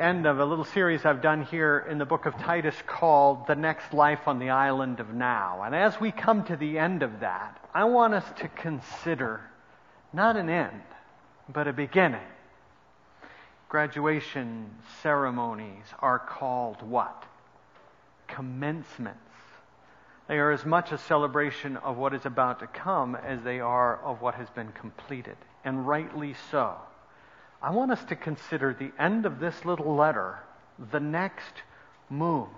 end of a little series I've done here in the book of Titus called The Next Life on the Island of Now. And as we come to the end of that, I want us to consider not an end, but a beginning. Graduation ceremonies are called what? Commencements. They are as much a celebration of what is about to come as they are of what has been completed, and rightly so. I want us to consider the end of this little letter the next move.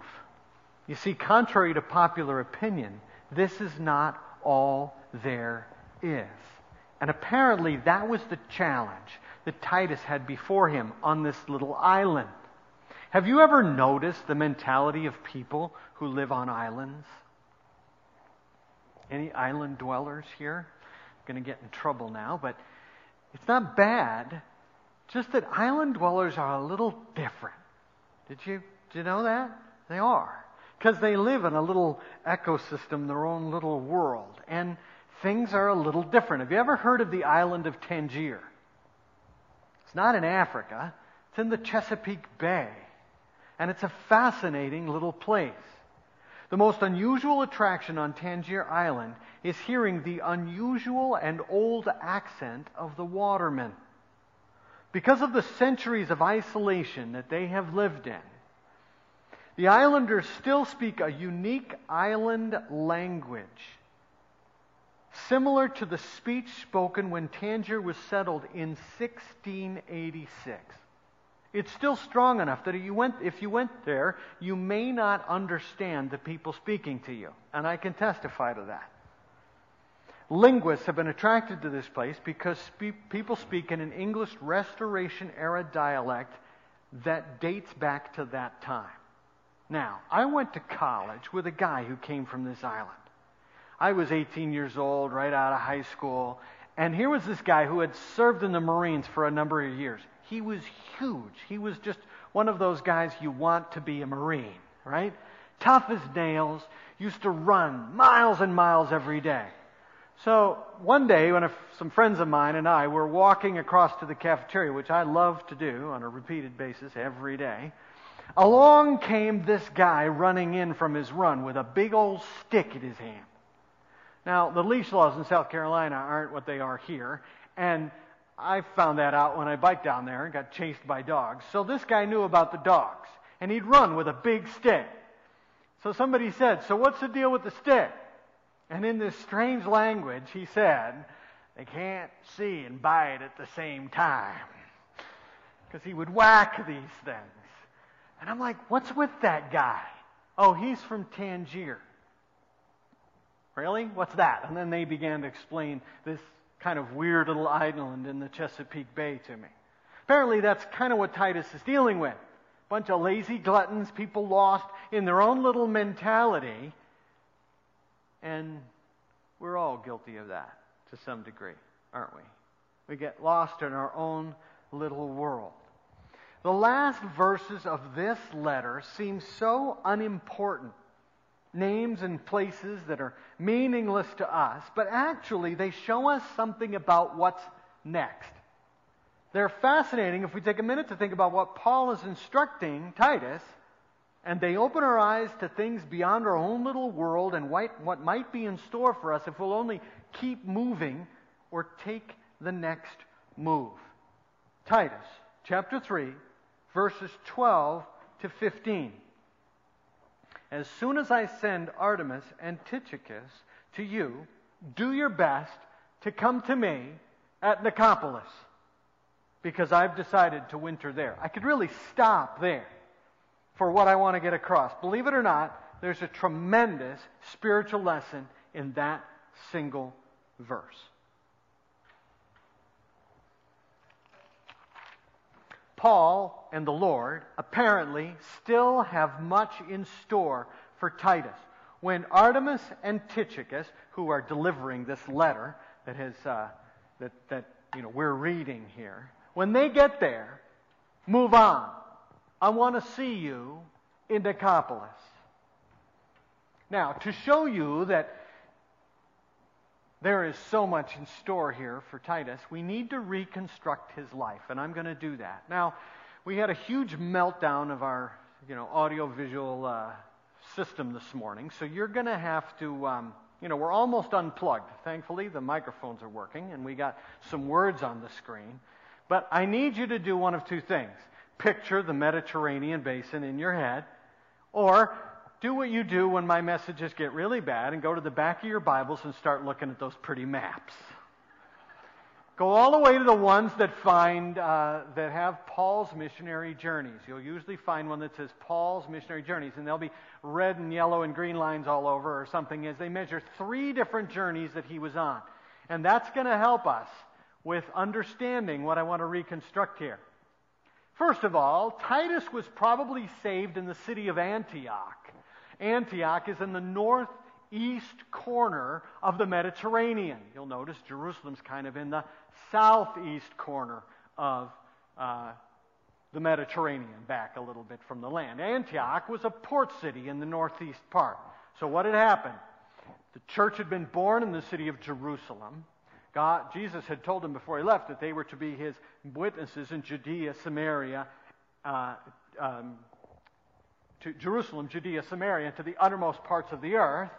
You see, contrary to popular opinion, this is not all there is. And apparently, that was the challenge that Titus had before him on this little island. Have you ever noticed the mentality of people who live on islands? Any island dwellers here? I'm going to get in trouble now, but it's not bad. Just that island dwellers are a little different. Did you, did you know that? They are. Because they live in a little ecosystem, their own little world. And things are a little different. Have you ever heard of the island of Tangier? It's not in Africa. It's in the Chesapeake Bay. And it's a fascinating little place. The most unusual attraction on Tangier Island is hearing the unusual and old accent of the watermen. Because of the centuries of isolation that they have lived in, the islanders still speak a unique island language, similar to the speech spoken when Tangier was settled in 1686. It's still strong enough that if you, went, if you went there, you may not understand the people speaking to you. And I can testify to that. Linguists have been attracted to this place because spe- people speak in an English Restoration era dialect that dates back to that time. Now, I went to college with a guy who came from this island. I was 18 years old, right out of high school, and here was this guy who had served in the Marines for a number of years. He was huge. He was just one of those guys you want to be a Marine, right? Tough as nails, used to run miles and miles every day. So one day, when a, some friends of mine and I were walking across to the cafeteria, which I love to do on a repeated basis every day, along came this guy running in from his run with a big old stick in his hand. Now, the leash laws in South Carolina aren't what they are here, and I found that out when I biked down there and got chased by dogs. So this guy knew about the dogs. And he'd run with a big stick. So somebody said, So what's the deal with the stick? And in this strange language, he said, They can't see and bite at the same time. Because he would whack these things. And I'm like, What's with that guy? Oh, he's from Tangier. Really? What's that? And then they began to explain this kind of weird little island in the Chesapeake Bay to me. Apparently, that's kind of what Titus is dealing with. Bunch of lazy gluttons, people lost in their own little mentality. And we're all guilty of that to some degree, aren't we? We get lost in our own little world. The last verses of this letter seem so unimportant names and places that are meaningless to us, but actually they show us something about what's next. They're fascinating if we take a minute to think about what Paul is instructing Titus, and they open our eyes to things beyond our own little world and what might be in store for us if we'll only keep moving or take the next move. Titus chapter 3, verses 12 to 15 as soon as I send Artemas and Tychicus to you, do your best to come to me at Nicopolis because I've decided to winter there. I could really stop there for what I want to get across. Believe it or not, there's a tremendous spiritual lesson in that single verse. Paul and the Lord apparently still have much in store for Titus. When Artemas and Tychicus, who are delivering this letter that has uh, that that you know we're reading here, when they get there, move on. I want to see you in Nicopolis. Now, to show you that there is so much in store here for Titus. We need to reconstruct his life, and I'm going to do that. Now, we had a huge meltdown of our, you know, audio-visual uh, system this morning. So you're going to have to, um, you know, we're almost unplugged. Thankfully, the microphones are working, and we got some words on the screen. But I need you to do one of two things: picture the Mediterranean basin in your head, or do what you do when my messages get really bad and go to the back of your Bibles and start looking at those pretty maps. Go all the way to the ones that find uh, that have Paul's missionary journeys. You'll usually find one that says Paul's missionary journeys, and there'll be red and yellow and green lines all over or something as they measure three different journeys that he was on. And that's going to help us with understanding what I want to reconstruct here. First of all, Titus was probably saved in the city of Antioch. Antioch is in the northeast corner of the Mediterranean. You'll notice Jerusalem's kind of in the southeast corner of uh, the Mediterranean, back a little bit from the land. Antioch was a port city in the northeast part. So what had happened? The church had been born in the city of Jerusalem. God, Jesus had told them before he left that they were to be his witnesses in Judea, Samaria, uh, um, to Jerusalem, Judea, Samaria, and to the uttermost parts of the earth.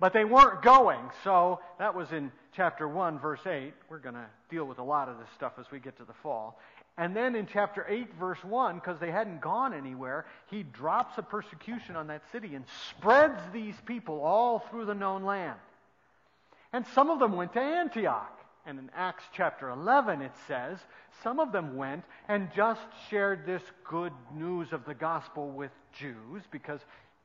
But they weren't going. So that was in chapter 1, verse 8. We're going to deal with a lot of this stuff as we get to the fall. And then in chapter 8, verse 1, because they hadn't gone anywhere, he drops a persecution on that city and spreads these people all through the known land. And some of them went to Antioch. And in Acts chapter 11, it says, some of them went and just shared this good news of the gospel with Jews because,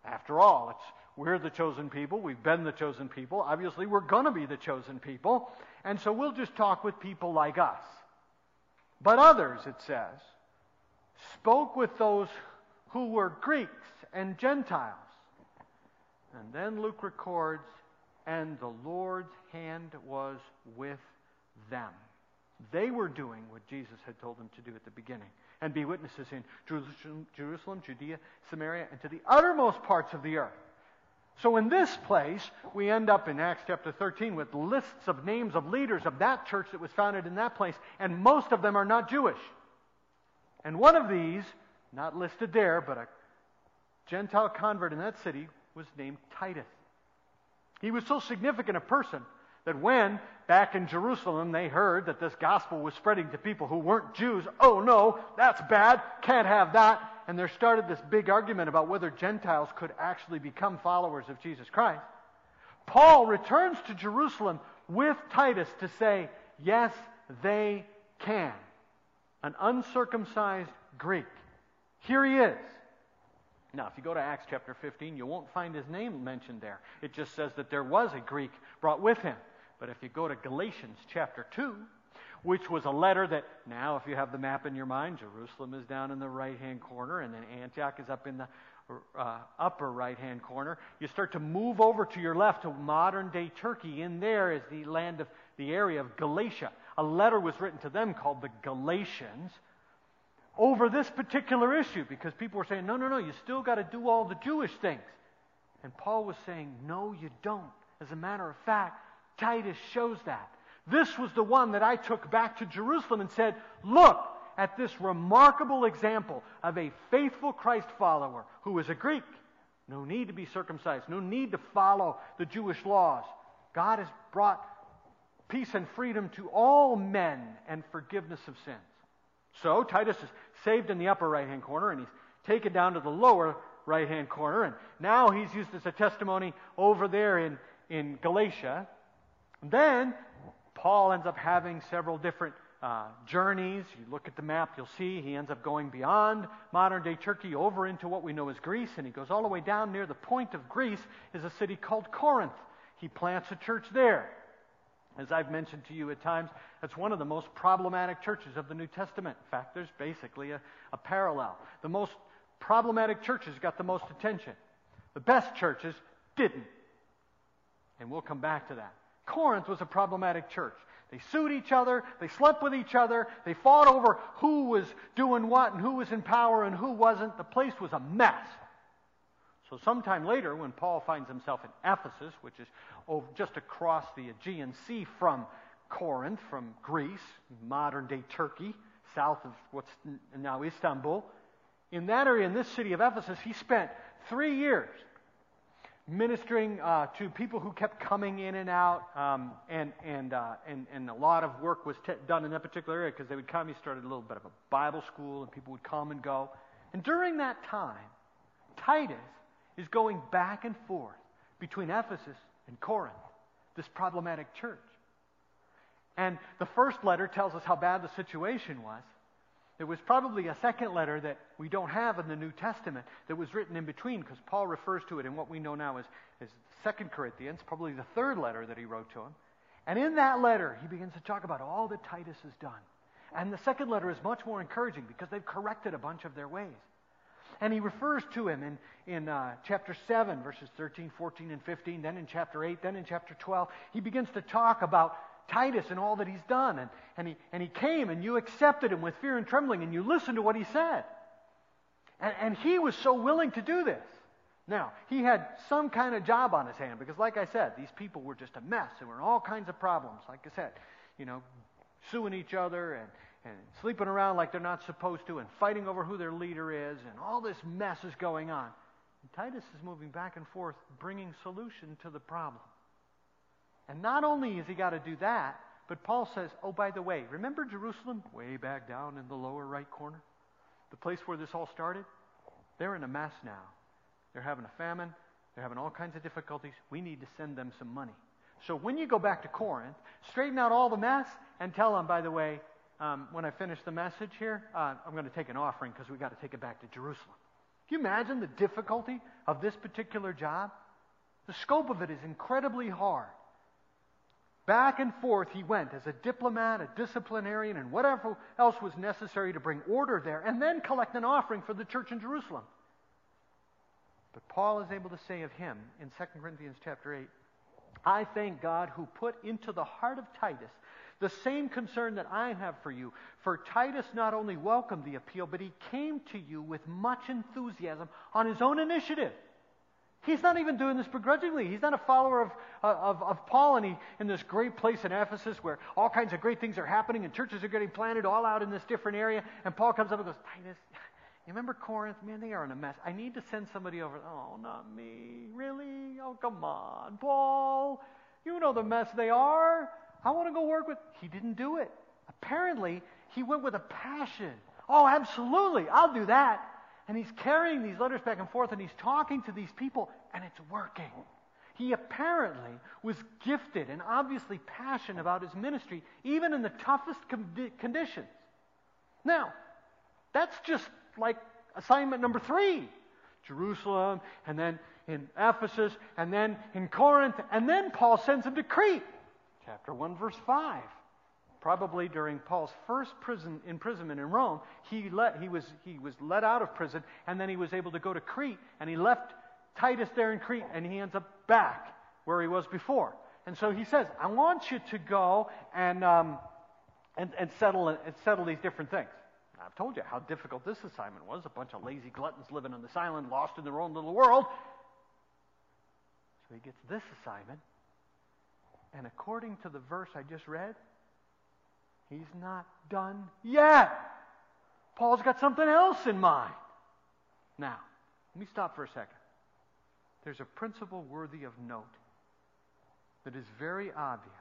after all, it's, we're the chosen people. We've been the chosen people. Obviously, we're going to be the chosen people. And so we'll just talk with people like us. But others, it says, spoke with those who were Greeks and Gentiles. And then Luke records, and the Lord's hand was with them. They were doing what Jesus had told them to do at the beginning and be witnesses in Jerusalem, Judea, Samaria, and to the uttermost parts of the earth. So in this place, we end up in Acts chapter 13 with lists of names of leaders of that church that was founded in that place, and most of them are not Jewish. And one of these, not listed there, but a Gentile convert in that city, was named Titus. He was so significant a person that when, back in Jerusalem, they heard that this gospel was spreading to people who weren't Jews, oh no, that's bad, can't have that. And there started this big argument about whether Gentiles could actually become followers of Jesus Christ. Paul returns to Jerusalem with Titus to say, yes, they can. An uncircumcised Greek. Here he is. Now, if you go to Acts chapter 15, you won't find his name mentioned there. It just says that there was a Greek brought with him. But if you go to Galatians chapter 2, which was a letter that now, if you have the map in your mind, Jerusalem is down in the right hand corner, and then Antioch is up in the uh, upper right hand corner. You start to move over to your left to modern day Turkey. In there is the land of the area of Galatia. A letter was written to them called the Galatians over this particular issue because people were saying, no, no, no, you still got to do all the Jewish things. And Paul was saying, no, you don't. As a matter of fact, Titus shows that. This was the one that I took back to Jerusalem and said, Look at this remarkable example of a faithful Christ follower who is a Greek. No need to be circumcised, no need to follow the Jewish laws. God has brought peace and freedom to all men and forgiveness of sins. So Titus is saved in the upper right hand corner and he's taken down to the lower right hand corner. And now he's used as a testimony over there in, in Galatia. Then Paul ends up having several different uh, journeys. You look at the map, you'll see he ends up going beyond modern day Turkey over into what we know as Greece, and he goes all the way down near the point of Greece is a city called Corinth. He plants a church there. As I've mentioned to you at times, that's one of the most problematic churches of the New Testament. In fact, there's basically a, a parallel. The most problematic churches got the most attention. The best churches didn't. And we'll come back to that. Corinth was a problematic church. They sued each other, they slept with each other, they fought over who was doing what and who was in power and who wasn't. The place was a mess. So, sometime later, when Paul finds himself in Ephesus, which is just across the Aegean Sea from Corinth, from Greece, modern day Turkey, south of what's now Istanbul. In that area, in this city of Ephesus, he spent three years ministering uh, to people who kept coming in and out, um, and and, uh, and and a lot of work was t- done in that particular area because they would come. He started a little bit of a Bible school, and people would come and go. And during that time, Titus is going back and forth between Ephesus and Corinth, this problematic church. And the first letter tells us how bad the situation was. There was probably a second letter that we don't have in the New Testament that was written in between because Paul refers to it in what we know now as, as 2 Corinthians, probably the third letter that he wrote to him. And in that letter, he begins to talk about all that Titus has done. And the second letter is much more encouraging because they've corrected a bunch of their ways. And he refers to him in, in uh, chapter 7, verses 13, 14, and 15, then in chapter 8, then in chapter 12. He begins to talk about Titus and all that he's done. And, and, he, and he came and you accepted him with fear and trembling and you listened to what he said. And, and he was so willing to do this. Now, he had some kind of job on his hand because, like I said, these people were just a mess. There were all kinds of problems. Like I said, you know, suing each other and, and sleeping around like they're not supposed to and fighting over who their leader is and all this mess is going on. And Titus is moving back and forth, bringing solution to the problem. And not only has he got to do that, but Paul says, oh, by the way, remember Jerusalem? Way back down in the lower right corner? The place where this all started? They're in a mess now. They're having a famine. They're having all kinds of difficulties. We need to send them some money. So when you go back to Corinth, straighten out all the mess and tell them, by the way, um, when I finish the message here, uh, I'm going to take an offering because we've got to take it back to Jerusalem. Can you imagine the difficulty of this particular job? The scope of it is incredibly hard. Back and forth he went as a diplomat, a disciplinarian, and whatever else was necessary to bring order there, and then collect an offering for the church in Jerusalem. But Paul is able to say of him in 2 Corinthians chapter 8, I thank God who put into the heart of Titus the same concern that I have for you. For Titus not only welcomed the appeal, but he came to you with much enthusiasm on his own initiative. He's not even doing this begrudgingly. He's not a follower of, uh, of, of Paul and he, in this great place in Ephesus where all kinds of great things are happening and churches are getting planted all out in this different area. And Paul comes up and goes, Titus, you remember Corinth? Man, they are in a mess. I need to send somebody over. Oh, not me. Really? Oh, come on. Paul, you know the mess they are. I want to go work with. He didn't do it. Apparently, he went with a passion. Oh, absolutely. I'll do that. And he's carrying these letters back and forth and he's talking to these people and it's working. He apparently was gifted and obviously passionate about his ministry, even in the toughest conditions. Now, that's just like assignment number three Jerusalem, and then in Ephesus, and then in Corinth, and then Paul sends him to Crete. Chapter 1, verse 5 probably during Paul's first prison imprisonment in Rome, he, let, he, was, he was let out of prison, and then he was able to go to Crete, and he left Titus there in Crete, and he ends up back where he was before. And so he says, I want you to go and, um, and, and, settle, and settle these different things. I've told you how difficult this assignment was. A bunch of lazy gluttons living on this island, lost in their own little world. So he gets this assignment. And according to the verse I just read, He's not done yet. Paul's got something else in mind. Now, let me stop for a second. There's a principle worthy of note that is very obvious.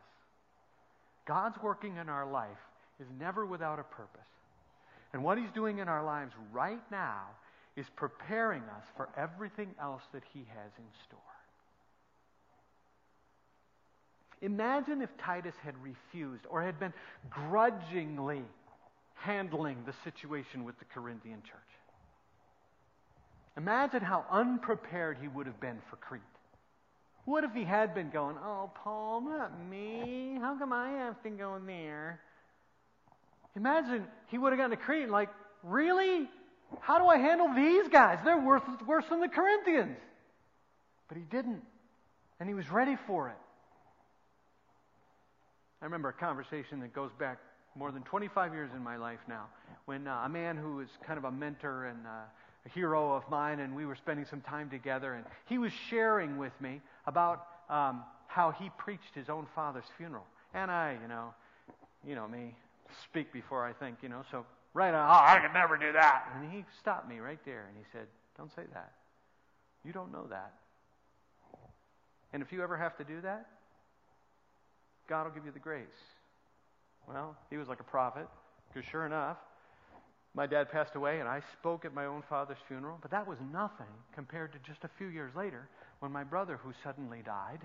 God's working in our life is never without a purpose. And what He's doing in our lives right now is preparing us for everything else that He has in store. Imagine if Titus had refused or had been grudgingly handling the situation with the Corinthian church. Imagine how unprepared he would have been for Crete. What if he had been going, Oh, Paul, not me. How come I have to go there? Imagine he would have gotten to Crete and, like, really? How do I handle these guys? They're worse, worse than the Corinthians. But he didn't. And he was ready for it. I remember a conversation that goes back more than 25 years in my life now, when uh, a man who was kind of a mentor and uh, a hero of mine, and we were spending some time together, and he was sharing with me about um, how he preached his own father's funeral. And I, you know, you know me, speak before I think, you know, so right on, oh, I could never do that. And he stopped me right there and he said, Don't say that. You don't know that. And if you ever have to do that, God will give you the grace. Well, he was like a prophet, because sure enough, my dad passed away and I spoke at my own father's funeral, but that was nothing compared to just a few years later when my brother, who suddenly died,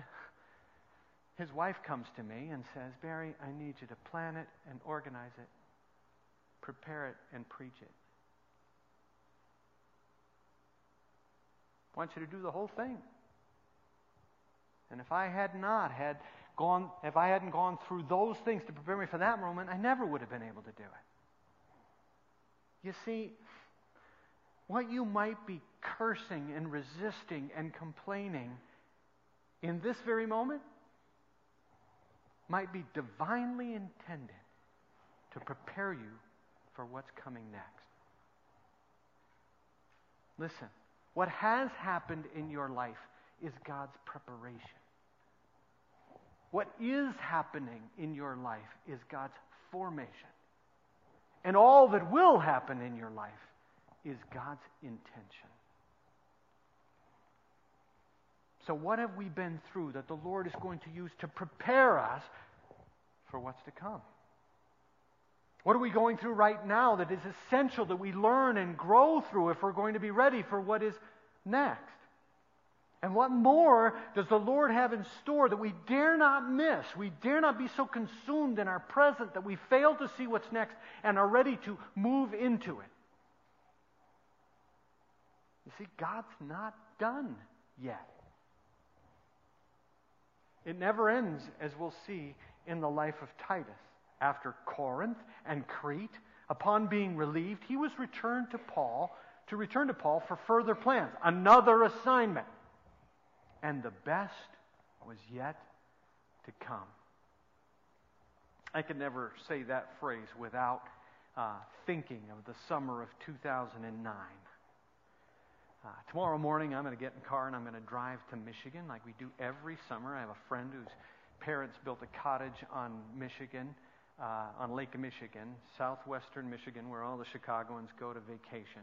his wife comes to me and says, Barry, I need you to plan it and organize it, prepare it and preach it. I want you to do the whole thing. And if I had not had gone, if I hadn't gone through those things to prepare me for that moment, I never would have been able to do it. You see, what you might be cursing and resisting and complaining in this very moment might be divinely intended to prepare you for what's coming next. Listen, what has happened in your life is God's preparation. What is happening in your life is God's formation. And all that will happen in your life is God's intention. So, what have we been through that the Lord is going to use to prepare us for what's to come? What are we going through right now that is essential that we learn and grow through if we're going to be ready for what is next? And what more does the Lord have in store that we dare not miss? We dare not be so consumed in our present that we fail to see what's next and are ready to move into it. You see, God's not done yet. It never ends, as we'll see in the life of Titus. After Corinth and Crete, upon being relieved, he was returned to Paul to return to Paul for further plans, another assignment and the best was yet to come. I can never say that phrase without uh, thinking of the summer of 2009. Uh, tomorrow morning, I'm going to get in the car and I'm going to drive to Michigan like we do every summer. I have a friend whose parents built a cottage on Michigan, uh, on Lake Michigan, southwestern Michigan, where all the Chicagoans go to vacation.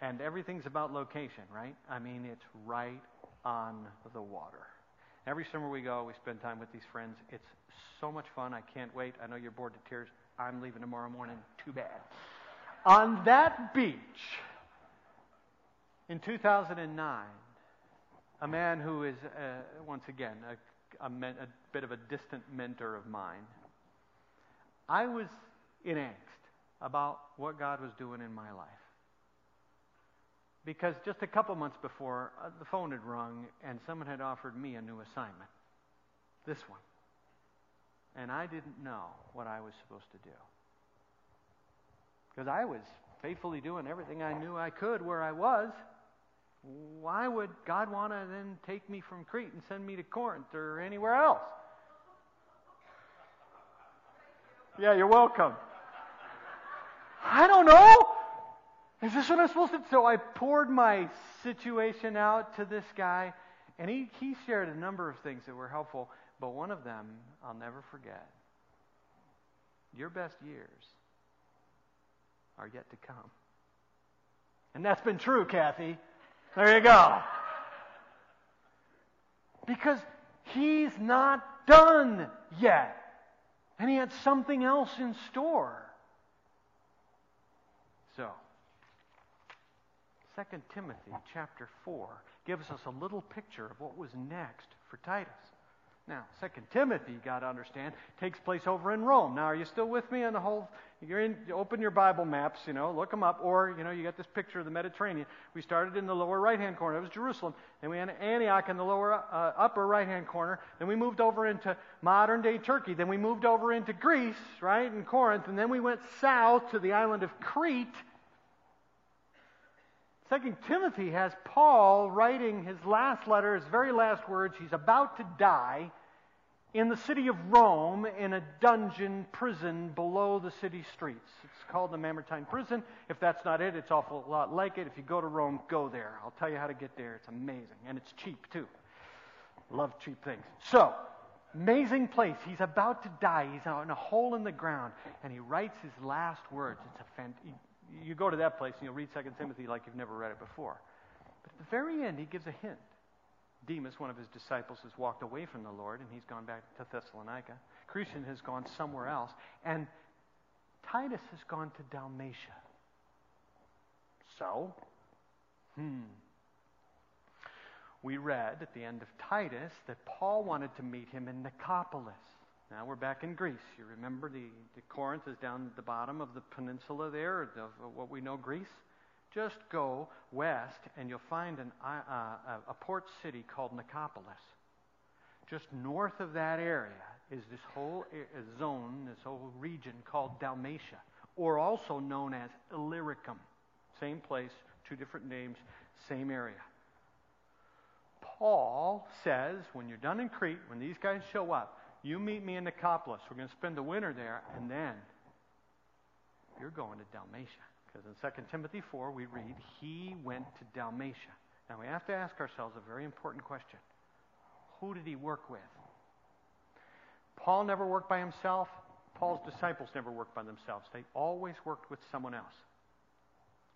And everything's about location, right? I mean, it's right on the water. Every summer we go, we spend time with these friends. It's so much fun. I can't wait. I know you're bored to tears. I'm leaving tomorrow morning. Too bad. On that beach in 2009, a man who is, uh, once again, a, a, men, a bit of a distant mentor of mine, I was in angst about what God was doing in my life. Because just a couple months before, uh, the phone had rung and someone had offered me a new assignment. This one. And I didn't know what I was supposed to do. Because I was faithfully doing everything I knew I could where I was. Why would God want to then take me from Crete and send me to Corinth or anywhere else? Yeah, you're welcome. I don't know. Is this what I'm supposed to? So I poured my situation out to this guy, and he, he shared a number of things that were helpful, but one of them I'll never forget. Your best years are yet to come. And that's been true, Kathy. There you go. Because he's not done yet. And he had something else in store. So, 2 Timothy chapter 4 gives us a little picture of what was next for Titus. Now, 2 Timothy, you got to understand, takes place over in Rome. Now, are you still with me on the whole? You're in, you open your Bible maps, you know, look them up, or, you know, you got this picture of the Mediterranean. We started in the lower right hand corner. It was Jerusalem. Then we had Antioch in the lower, uh, upper right hand corner. Then we moved over into modern day Turkey. Then we moved over into Greece, right, in Corinth. And then we went south to the island of Crete Second Timothy has Paul writing his last letter, his very last words. He's about to die in the city of Rome in a dungeon prison below the city streets. It's called the Mamertine prison. If that's not it, it's awful lot like it. If you go to Rome, go there. I'll tell you how to get there. It's amazing. And it's cheap, too. Love cheap things. So, Amazing place. He's about to die. He's in a hole in the ground, and he writes his last words. It's a fant- you go to that place and you'll read 2 Timothy like you've never read it before. But at the very end, he gives a hint. Demas, one of his disciples, has walked away from the Lord, and he's gone back to Thessalonica. Crescens has gone somewhere else, and Titus has gone to Dalmatia. So, hmm. We read at the end of Titus that Paul wanted to meet him in Nicopolis. Now we're back in Greece. You remember the, the Corinth is down at the bottom of the peninsula there, of what we know Greece. Just go west, and you'll find an, uh, uh a port city called Nicopolis. Just north of that area is this whole uh, uh, zone, this whole region called Dalmatia, or also known as Illyricum. Same place, two different names, same area. Paul says, when you're done in Crete, when these guys show up, you meet me in Nicopolis. We're going to spend the winter there, and then you're going to Dalmatia. Because in 2 Timothy 4, we read, He went to Dalmatia. Now we have to ask ourselves a very important question Who did he work with? Paul never worked by himself. Paul's disciples never worked by themselves. They always worked with someone else.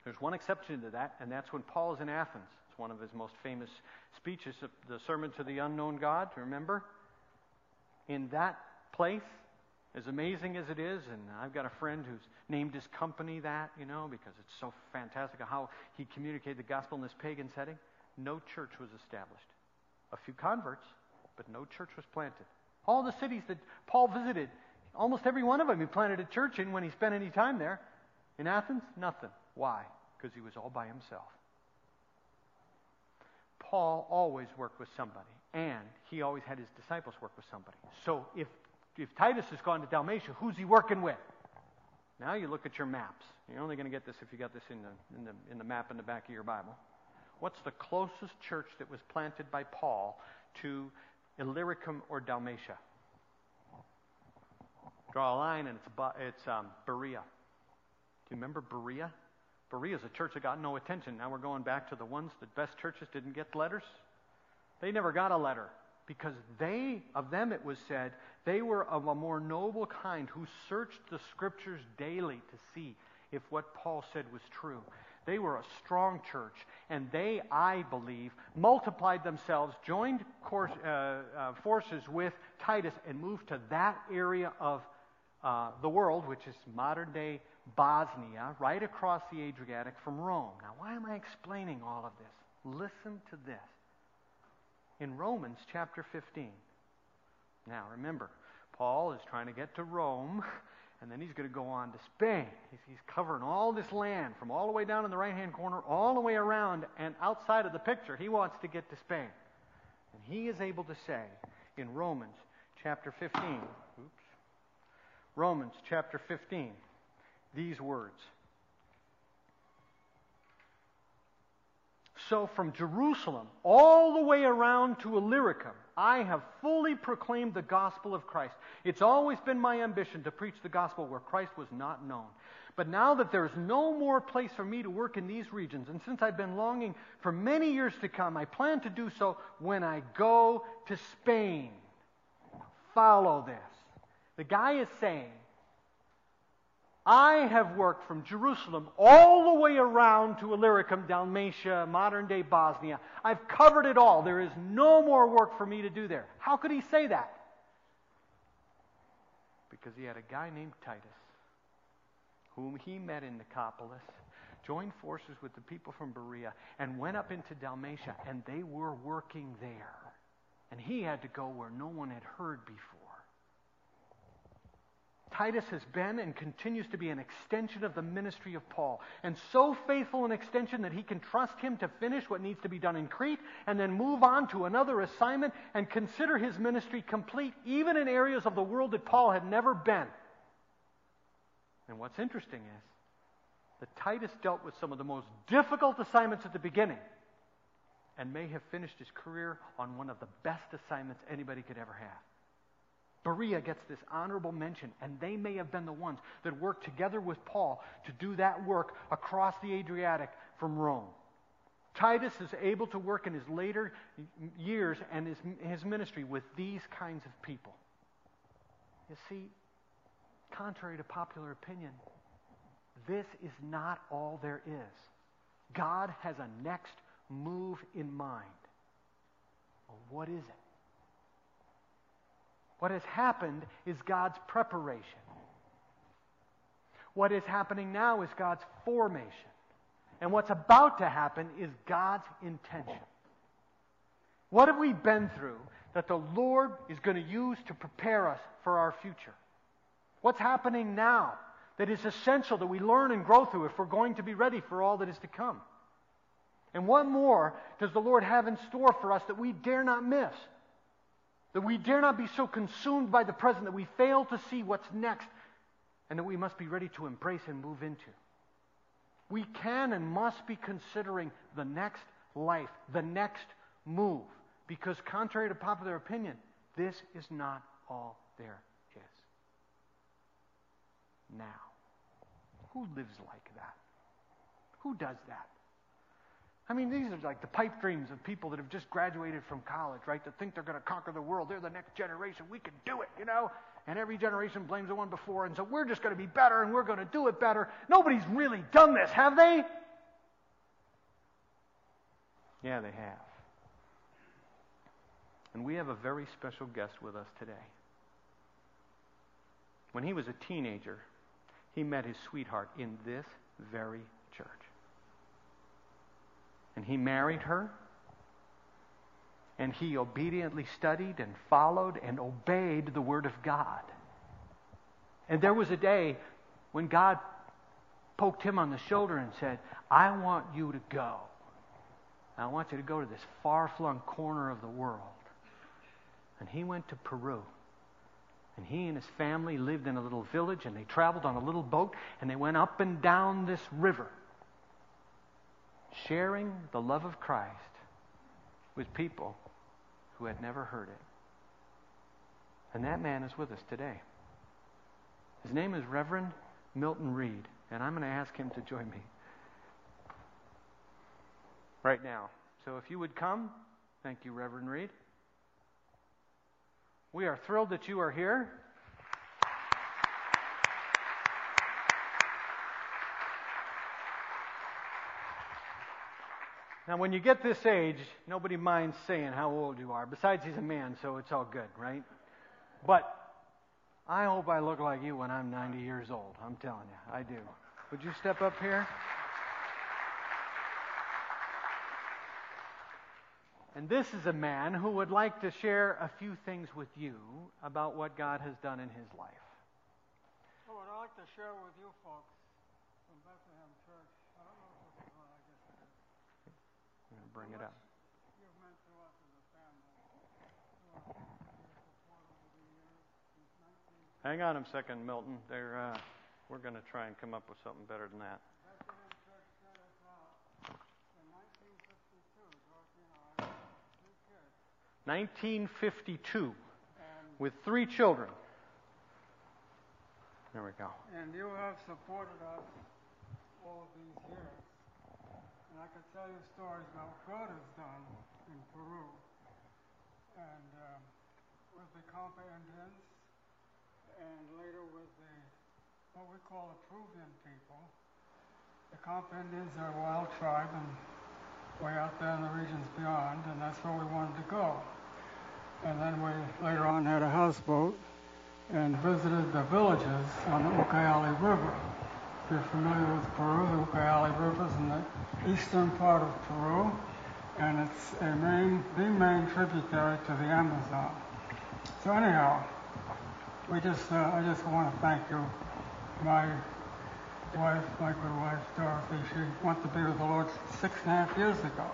There's one exception to that, and that's when Paul is in Athens. It's one of his most famous speeches, the Sermon to the Unknown God, remember? In that place, as amazing as it is, and I've got a friend who's named his company that, you know, because it's so fantastic how he communicated the gospel in this pagan setting. No church was established. A few converts, but no church was planted. All the cities that Paul visited, almost every one of them he planted a church in when he spent any time there. In Athens, nothing. Why? Because he was all by himself. Paul always worked with somebody, and he always had his disciples work with somebody. So if if Titus has gone to Dalmatia, who's he working with? Now you look at your maps. You're only going to get this if you got this in the, in, the, in the map in the back of your Bible. What's the closest church that was planted by Paul to Illyricum or Dalmatia? Draw a line, and it's, it's um, Berea. Do you remember Berea? Berea is a church that got no attention. Now we're going back to the ones that best churches didn't get letters. They never got a letter because they, of them it was said, they were of a more noble kind who searched the scriptures daily to see if what Paul said was true. They were a strong church, and they, I believe, multiplied themselves, joined course, uh, uh, forces with Titus, and moved to that area of uh, the world, which is modern day Bosnia, right across the Adriatic from Rome. Now, why am I explaining all of this? Listen to this in Romans chapter 15. Now, remember, Paul is trying to get to Rome, and then he's going to go on to Spain. He's, he's covering all this land from all the way down in the right hand corner, all the way around, and outside of the picture, he wants to get to Spain. And he is able to say in Romans chapter 15, oops, Romans chapter 15, these words. So from Jerusalem all the way around to Illyricum, I have fully proclaimed the gospel of Christ. It's always been my ambition to preach the gospel where Christ was not known. But now that there's no more place for me to work in these regions, and since I've been longing for many years to come, I plan to do so when I go to Spain. Follow this. The guy is saying, I have worked from Jerusalem all the way around to Illyricum, Dalmatia, modern day Bosnia. I've covered it all. There is no more work for me to do there. How could he say that? Because he had a guy named Titus, whom he met in Nicopolis, joined forces with the people from Berea, and went up into Dalmatia, and they were working there. And he had to go where no one had heard before. Titus has been and continues to be an extension of the ministry of Paul, and so faithful an extension that he can trust him to finish what needs to be done in Crete and then move on to another assignment and consider his ministry complete, even in areas of the world that Paul had never been. And what's interesting is that Titus dealt with some of the most difficult assignments at the beginning and may have finished his career on one of the best assignments anybody could ever have. Berea gets this honorable mention, and they may have been the ones that worked together with Paul to do that work across the Adriatic from Rome. Titus is able to work in his later years and his, his ministry with these kinds of people. You see, contrary to popular opinion, this is not all there is. God has a next move in mind. Well, what is it? What has happened is God's preparation. What is happening now is God's formation. And what's about to happen is God's intention. What have we been through that the Lord is going to use to prepare us for our future? What's happening now that is essential that we learn and grow through if we're going to be ready for all that is to come? And what more does the Lord have in store for us that we dare not miss? That we dare not be so consumed by the present that we fail to see what's next and that we must be ready to embrace and move into. We can and must be considering the next life, the next move, because contrary to popular opinion, this is not all there is. Now, who lives like that? Who does that? I mean, these are like the pipe dreams of people that have just graduated from college, right? That think they're going to conquer the world. They're the next generation. We can do it, you know? And every generation blames the one before, and so we're just going to be better and we're going to do it better. Nobody's really done this, have they? Yeah, they have. And we have a very special guest with us today. When he was a teenager, he met his sweetheart in this very. And he married her. And he obediently studied and followed and obeyed the Word of God. And there was a day when God poked him on the shoulder and said, I want you to go. I want you to go to this far flung corner of the world. And he went to Peru. And he and his family lived in a little village and they traveled on a little boat and they went up and down this river sharing the love of Christ with people who had never heard it. And that man is with us today. His name is Reverend Milton Reed, and I'm going to ask him to join me right now. So if you would come, thank you, Reverend Reed. We are thrilled that you are here. Now, when you get this age, nobody minds saying how old you are. Besides, he's a man, so it's all good, right? But I hope I look like you when I'm 90 years old. I'm telling you, I do. Would you step up here? And this is a man who would like to share a few things with you about what God has done in his life. Well, what I'd like to share with you folks from Bethlehem Church bring it up. Hang on a second, Milton. They're, uh, we're going to try and come up with something better than that. 1952, with three children. There we go. And you have supported us all these years. And I could tell you stories about what God has done in Peru and um, with the Campa Indians and later with the what we call the Peruvian people. The Campa Indians are a wild tribe and way out there in the regions beyond, and that's where we wanted to go. And then we later on had a houseboat and visited the villages on the Ucayali River If you're familiar with Peru, the Ucayali River is eastern part of Peru, and it's a main, the main tributary to the Amazon. So anyhow, we just, uh, I just want to thank you. My wife, my good wife, Dorothy, she went to be with the Lord six and a half years ago,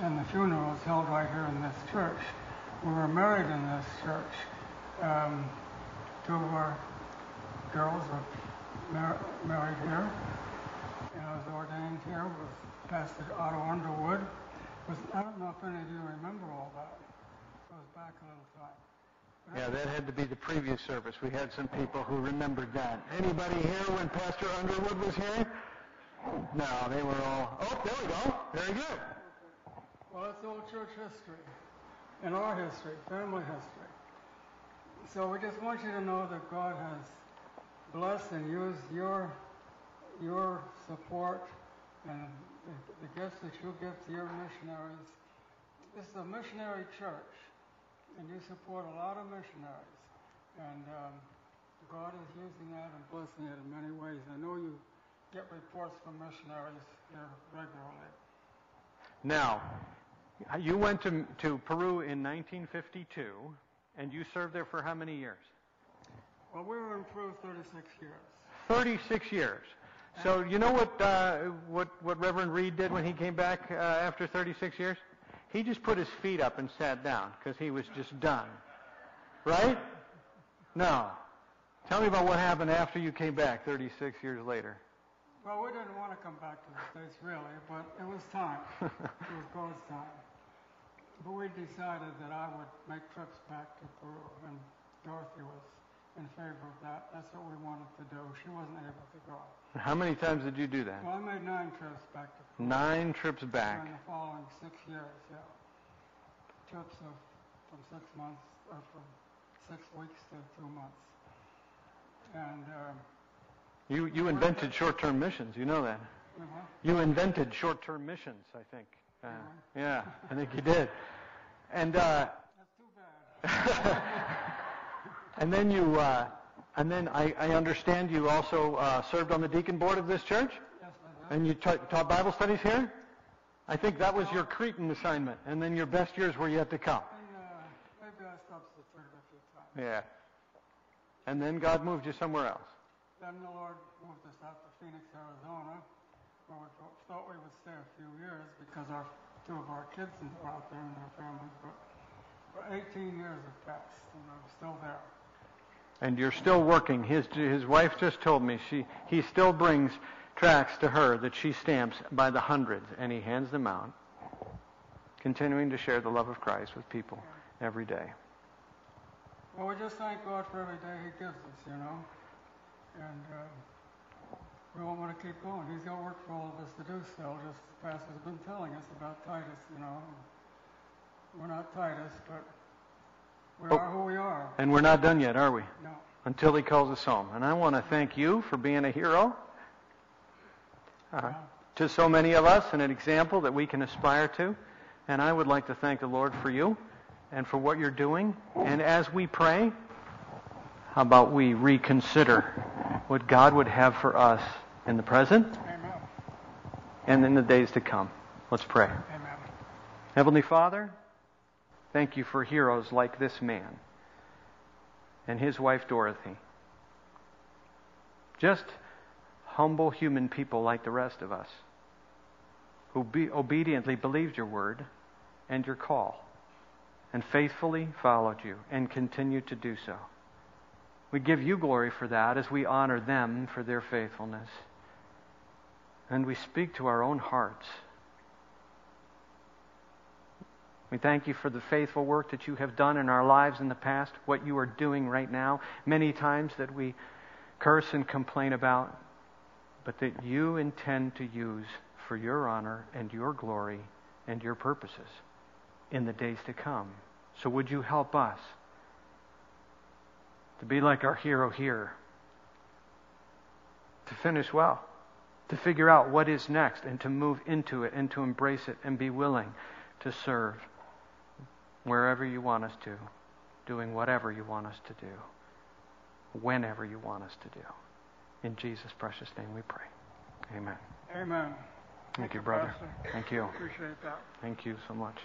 and the funeral was held right here in this church. We were married in this church. Um, two of our girls were mar- married here. And I was ordained here with Pastor Otto Underwood. Was, I don't know if any of you remember all that. It goes back a little time. But yeah, that had to be the previous service. We had some people who remembered that. Anybody here when Pastor Underwood was here? No, they were all. Oh, there we go. Very good. Well, it's old church history, and our history, family history. So we just want you to know that God has blessed and used your your support and the, the gifts that you give to your missionaries. This is a missionary church, and you support a lot of missionaries, and um, God is using that and blessing it in many ways. I know you get reports from missionaries here regularly. Now, you went to, to Peru in 1952, and you served there for how many years? Well, we were in Peru 36 years. 36 years. So you know what uh, what what Reverend Reed did when he came back uh, after 36 years? He just put his feet up and sat down because he was just done. Right? No. Tell me about what happened after you came back 36 years later. Well, we didn't want to come back to the States really, but it was time. it was God's time. But we decided that I would make trips back to Peru, and Dorothy was in favor of that. That's what we wanted to do. She wasn't able to go. How many times did you do that? Well, I made nine trips back to Peru. Nine trips back. During the following six years, yeah. Trips of from six months, or from six weeks to two months. And um, You you invented short-term missions. You know that. went. You invented short-term missions. I think. Uh, yeah, I think you did. And uh, That's too bad. and then you uh, and then I, I understand you also uh, served on the deacon board of this church. Yes, I did. And you ta- taught Bible studies here? I think that was your Cretan assignment, and then your best years were yet to come. And, uh, maybe I substituted a few times. Yeah. And then God moved you somewhere else. Then the Lord moved us out to Phoenix, Arizona, where we thought- we would stay a few years because our two of our kids are out there and their families. But for 18 years have passed, and I'm still there. And you're still working. His his wife just told me she he still brings tracts to her that she stamps by the hundreds, and he hands them out, continuing to share the love of Christ with people every day. Well, we just thank God for every day He gives us, you know. And uh, we want to keep going. He's got work for all of us to do still, just the pastor's been telling us about Titus, you know. We're not Titus, but we Oh. are who we are. And we're not done yet, are we? No. Until he calls us home. And I want to thank you for being a hero uh, to so many of us and an example that we can aspire to. And I would like to thank the Lord for you and for what you're doing. And as we pray, how about we reconsider what God would have for us in the present Amen. and in the days to come? Let's pray. Amen. Heavenly Father, thank you for heroes like this man and his wife Dorothy. Just humble human people like the rest of us who be obediently believed your word and your call and faithfully followed you and continue to do so. We give you glory for that as we honor them for their faithfulness. And we speak to our own hearts. We thank you for the faithful work that you have done in our lives in the past, what you are doing right now, many times that we curse and complain about, but that you intend to use for your honor and your glory and your purposes in the days to come. So would you help us to be like our hero here, to finish well, to figure out what is next and to move into it and to embrace it and be willing to serve wherever you want us to, doing whatever you want us to do, whenever you want us to do. In Jesus' precious name we pray. Amen. Amen. Thank you, brother. Pastor. Thank you. Appreciate that. Thank you so much.